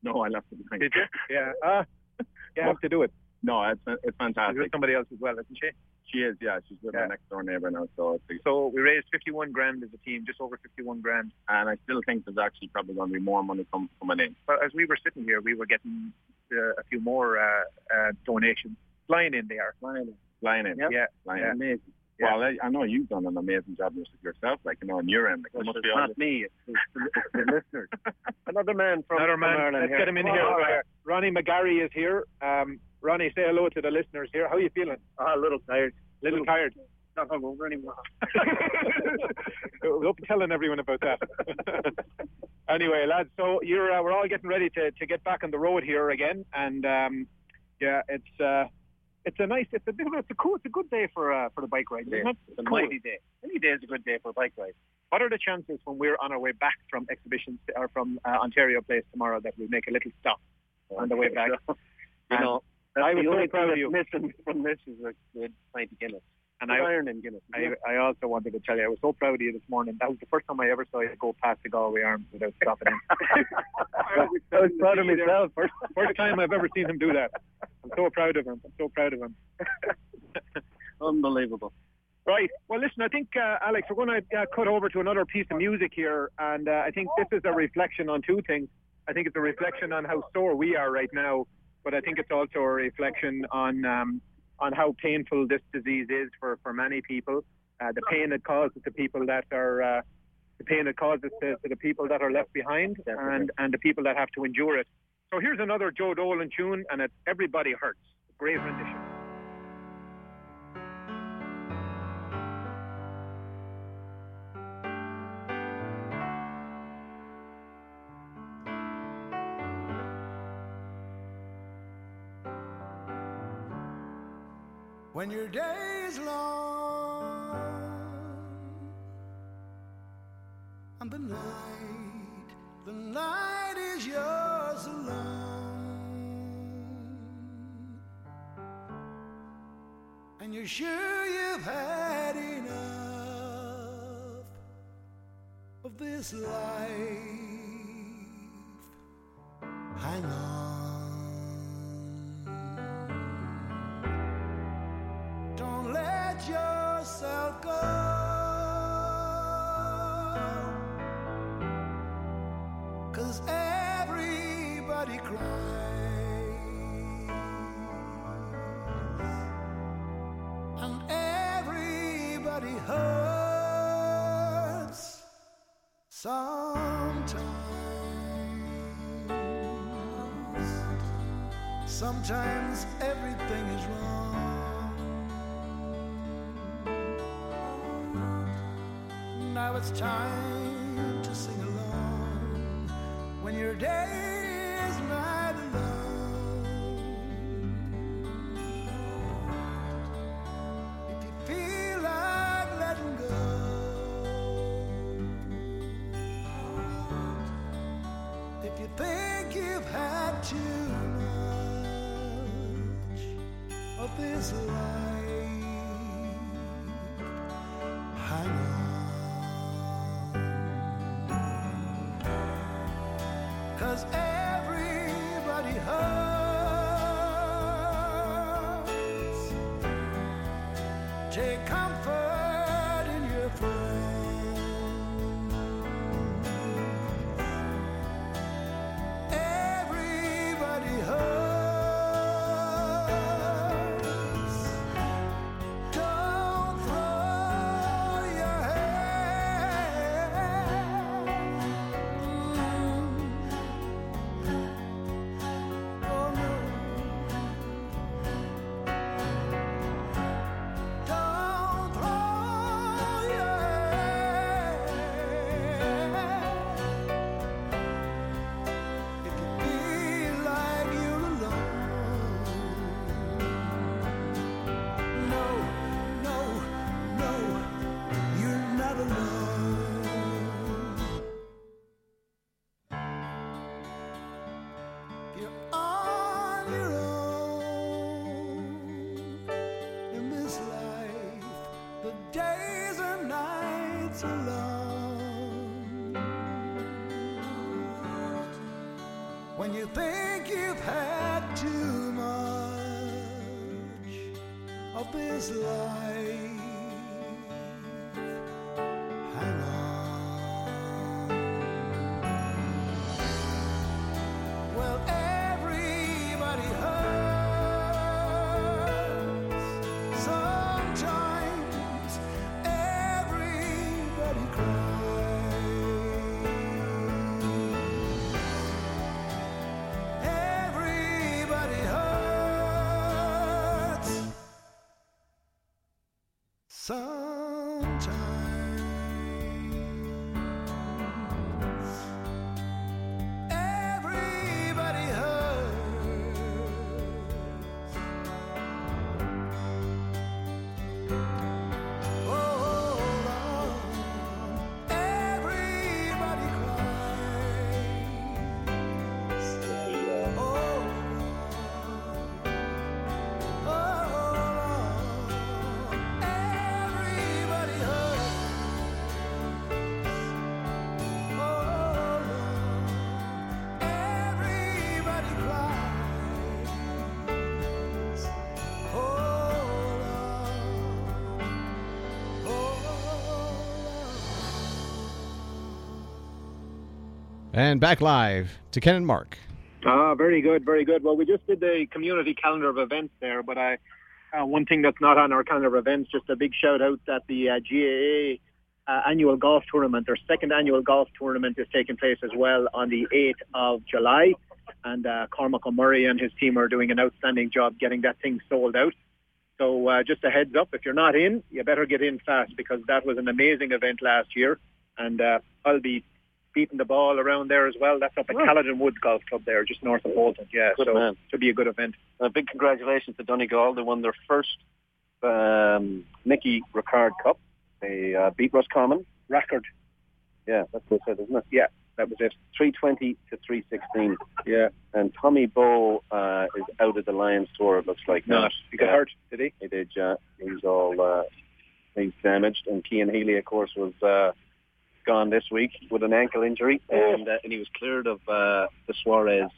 No, I left it behind. Did you? Yeah. Ah, you have to do it. No, it's it's She's fantastic. with somebody else as well, isn't she? She is, yeah. She's with Yeah. my next door neighbour now, so So we raised 51 grand as a team, just over 51 grand. and I still think there's actually probably going to be more money come, coming in. But as we were sitting here, we were getting uh, a few more uh, uh, donations flying in there. Flying in, flying in, Yeah. flying Yeah. in. Amazing. Yeah. Well, I, I know you've done an amazing job yourself, like you know, on your end. Like, it It's must be all not me. It's, it's, the, it's the listeners. Another man from, Another from man. Ireland Let's here. get him in Come here. on, Uh, Ronnie McGarry is here. Um, Ronnie, say hello to the listeners here. How are you feeling? Ah, a little tired. A little tired. Not hungover anymore. we'll be telling everyone about that. anyway, lads, so you're uh, we're all getting ready to, to get back on the road here again, and um, yeah, it's uh, it's a nice, it's a bit of a, it's a cool, it's a good day for uh, for the bike ride, isn't it? It's a Cool. mighty day. Any day is a good day for a bike ride. What are the chances when we're on our way back from exhibitions or from uh, Ontario Place tomorrow that we make a little stop on the way back? you know, That's I was the only proud thing you. that's missing from this is the, the pint of Guinness. And I- iron in Guinness. I, I also wanted to tell you, I was so proud of you this morning. That was the first time I ever saw you go past the Galway Arms without stopping in. I was proud of myself. First, first time I've ever seen him do that. I'm so proud of him. I'm so proud of him. Unbelievable. Right. Well, listen, I think, uh, Alex, we're going to uh, cut over to another piece of music here. And uh, I think this is a reflection on two things. I think it's a reflection on how sore we are right now, but I think it's also a reflection on um, on how painful this disease is for, for many people. Uh, the pain it causes to people that are, uh, the pain it causes to, to the people that are left behind and, and the people that have to endure it. So here's another Joe Dolan tune, and it's Everybody Hurts. Great rendition. When your day is long and the night, the night is yours alone, and you're sure you've had enough of this life. Hang on. Sometimes everything is wrong. Now it's time to sing along when your day is not alone. If you feel like letting go, if you think you've had too this life, think you've had too much of this life, And back live to Ken and Mark. Ah, very good, very good. Well, we just did the community calendar of events there, but I, uh, one thing that's not on our calendar of events, just a big shout out that the uh, GAA uh, annual golf tournament, their second annual golf tournament is taking place as well on the 8th of July. And uh, O'Murray and his team are doing an outstanding job getting that thing sold out. So uh, just a heads up, if you're not in, you better get in fast because that was an amazing event last year. And uh, I'll be beating the ball around there as well. That's up at Right. Caledon Woods Golf Club there, just north of Bolton. Yeah, Good so man. to be a good event. A big congratulations to Donegal. They won their first um, Nicky Rackard Cup. They uh, beat Roscommon. Record. Yeah, that's what it said, isn't it? Yeah, that was it. 320 to 316. Yeah. And Tommy Bowe uh, is out of the Lions tour, it looks like. Not. He got Yeah. hurt, did he? He did, yeah. He's all, uh, he's damaged. And Cian Healy, of course, was uh, gone this week with an ankle injury. And, uh, and he was cleared of uh, the Suarez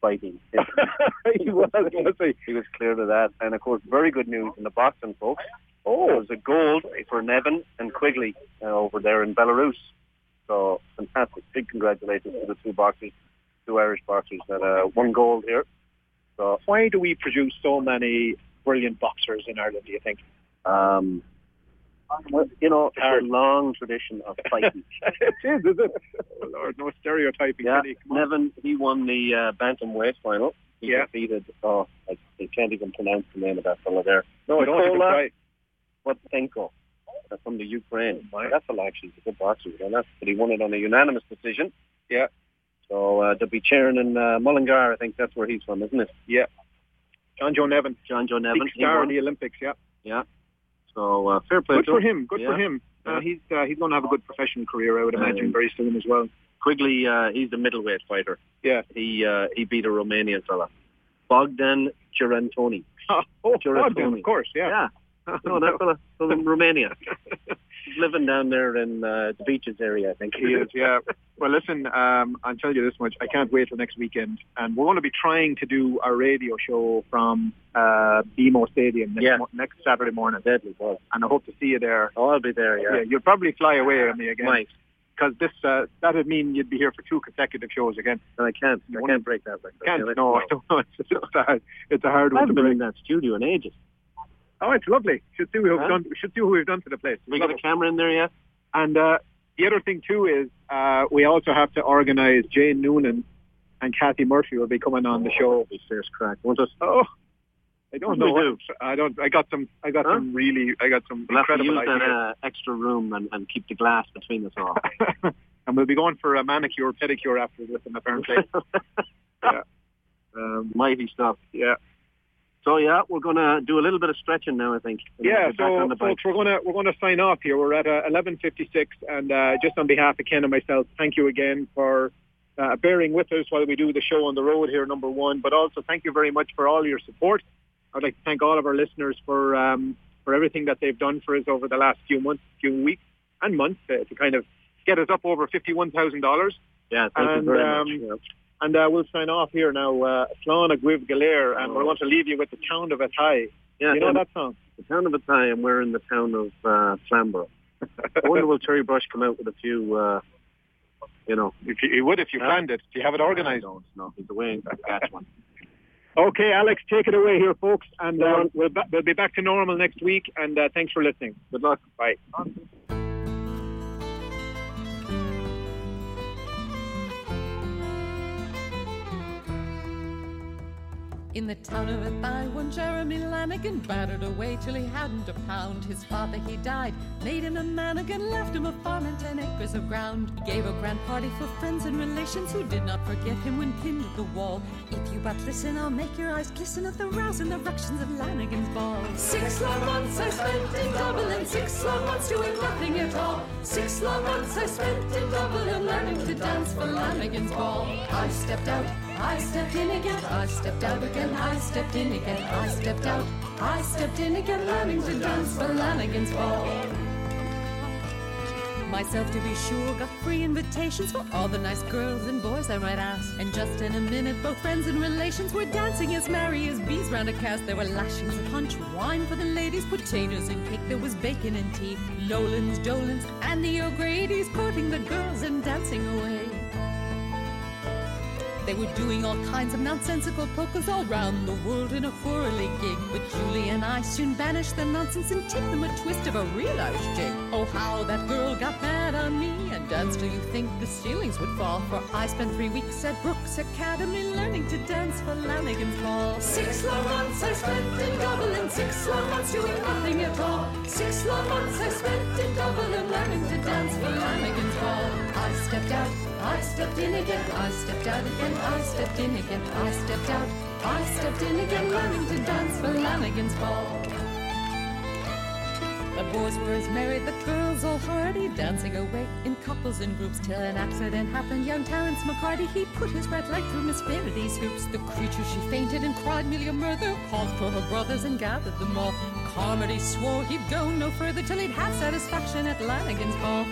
fighting. he was, was he? He was cleared of that. And, of course, very good news in the boxing, folks. Oh. There was a gold for Nevin and Quigley uh, over there in Belarus. So, fantastic. Big congratulations to the two boxers, two Irish boxers that uh, won gold here. So, Why do we produce so many brilliant boxers in Ireland, do you think? um, you know, it's a long tradition of fighting. it is, is it? Oh, Lord, no stereotyping. yeah, Kenny. Come on. Nevin, he won the uh, bantamweight final. He Yeah. defeated, oh, I, I can't even pronounce the name of that fellow there. No, I don't even try. Uh, from the Ukraine. That fellow actually is a good boxer, you know. But he won it on a unanimous decision. Yeah. So uh, they'll be cheering in uh, Mullingar. I think that's where he's from, isn't it? Yeah. John Joe Nevin. John Joe Nevin. Big star in the Olympics, yeah. Yeah. So uh, fair play Good to for him. Good Yeah. for him. Uh, he's uh, he's going to have a good professional career, I would imagine, very soon as well. Quigley, uh, he's a middleweight fighter. Yeah. He uh, he beat a Romanian fella, Bogdan Juratoni. oh, Juratoni. Bogdan, of course, yeah. Yeah. No, that fella from Romania. He's living down there in uh, the beaches area, I think. He is, yeah. Well, listen, um, I'll tell you this much. I can't wait till next weekend. And we're going to be trying to do our radio show from uh, BMO Stadium next, Yeah. mo- next Saturday morning. Deadly ball. And I hope to see you there. Oh, I'll be there, yeah. Yeah, you'll probably fly away on me again. Might. Because this, uh, that would mean you'd be here for two consecutive shows again. And I can't. I can't break that record. Can't, Yeah, no, I don't know. It's, it's, a, hard- it's a hard I one to haven't been break. in that studio in ages. Oh, it's lovely. Should see we've Huh? done. We should see what we've done to the place. We got a camera in there yet? And uh, the other thing too is uh, we also have to organise Jane Noonan and Kathy Murphy will be coming on the show. Be fierce crack. Won't it? Oh, I don't know. do I don't. I got some. I got Huh? some really. I got some We'll have to incredible use that uh, extra room and, and keep the glass between us all. and we'll be going for a manicure, pedicure after with them apparently. yeah. Um, Mighty stuff. yeah. So yeah, we're gonna do a little bit of stretching now. I think. Yeah, we'll be back so on the bike. folks, we're gonna we're gonna sign off here. We're at uh, eleven fifty six, and uh, just on behalf of Ken and myself, thank you again for uh, bearing with us while we do the show on the road here, number one. But also thank you very much for all your support. I'd like to thank all of our listeners for um, for everything that they've done for us over the last few months, few weeks, and months uh, to kind of get us up over fifty one thousand dollars. Yeah, thank And, you very um, much. Yeah. And uh, we'll sign off here now. Uh, Slán a Gwib Galer, and we want to leave you with the town of Athy. Yeah, you know that song? The town of Athy, and we're in the town of uh, Flamborough. I wonder will Terry Brush come out with a few, uh, you know. If you, he would if you Huh? planned it. Do you have it organised? No, don't. He's away in Saskatchewan. Okay, Alex, take it away here, folks, and uh, we'll, ba- we'll be back to normal next week. And uh, thanks for listening. Good luck. Bye. In the town of Athy, one Jeremy Lanigan battered away till he hadn't a pound. His father, he died, made him a man again, left him a farm and ten acres of ground. He gave a grand party for friends and relations who did not forget him when pinned to the wall. If you but listen, I'll make your eyes glisten at the rouse and the ructions of Lanigan's ball. Six long months I spent in Dublin, six long months doing nothing at all. Six long months I spent in Dublin learning to dance for Lanigan's ball. I stepped out, I stepped in again, I stepped out again, I stepped in again, I stepped out, I stepped in again, learning to dance for Lanigan's ball. Myself to be sure got free invitations for all the nice girls and boys I might ask. And just in a minute, both friends and relations were dancing as merry as bees round a cast. There were lashings of punch, wine for the ladies, potatoes and cake. There was bacon and tea, Lowlands, Dolans, and the O'Grady's courting the girls and dancing away. They were doing all kinds of nonsensical polkas all round the world in a whirly gig. But Julie and I soon banished the nonsense and tipped them a twist of a real Irish jig. Oh, how that girl got mad on me and danced till you think the ceilings would fall. For I spent three weeks at Brooks Academy learning to dance for Lanigan's Ball. Six long months I spent in Dublin, six long months doing nothing at all. Six long months I spent in Dublin learning to dance for Lanigan's Ball. I stepped out, I stepped in again, I stepped out again, I stepped in again, I stepped out, I stepped in again, learning to dance for Lanigan's Ball. The boys were as merry, the girls all hearty, dancing away in couples and groups till an accident happened. Young Terence McCarty, he put his right leg through Miss Verity's hoops. The creature, she fainted and cried nearly a murder, called for her brothers and gathered them all. Carmody swore he'd go no further till he'd have satisfaction at Lanigan's Ball.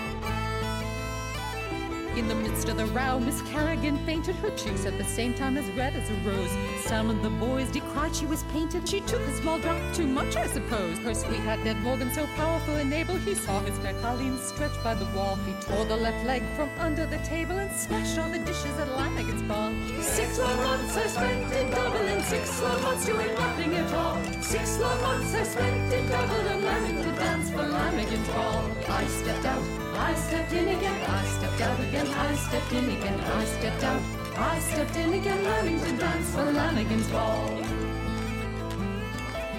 In the midst of the row, Miss Carrigan fainted, her cheeks at the same time as red as a rose. Some of the boys decried she was painted. She took a small drop, too much, I suppose. Her sweetheart, Ned Morgan, so powerful and able, he saw his fair Colleen stretched by the wall. He tore the left leg from under the table and smashed all the dishes at Lanigan's ball. Six long months I spent in Dublin, six long months doing nothing at all. Six long months I spent in Dublin learning to dance for Lanigan's ball. I stepped out, I stepped in again, I stepped out again, I stepped in again, I stepped out, I stepped in again, learning to dance for Lanigan's ball.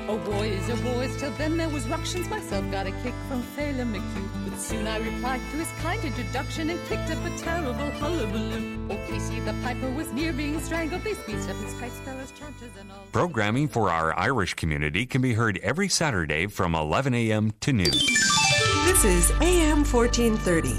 Oh boys, oh boys, till then there was ructions. Myself got a kick from Phelan McHugh. But soon I replied to his kind introduction and kicked up a terrible hullabaloo. Oh, Casey the piper was near being strangled. They squeezed up his tight spellers, chanters, and all. Programming for our Irish community can be heard every Saturday from 11 a.m. to noon. This is AM 1430.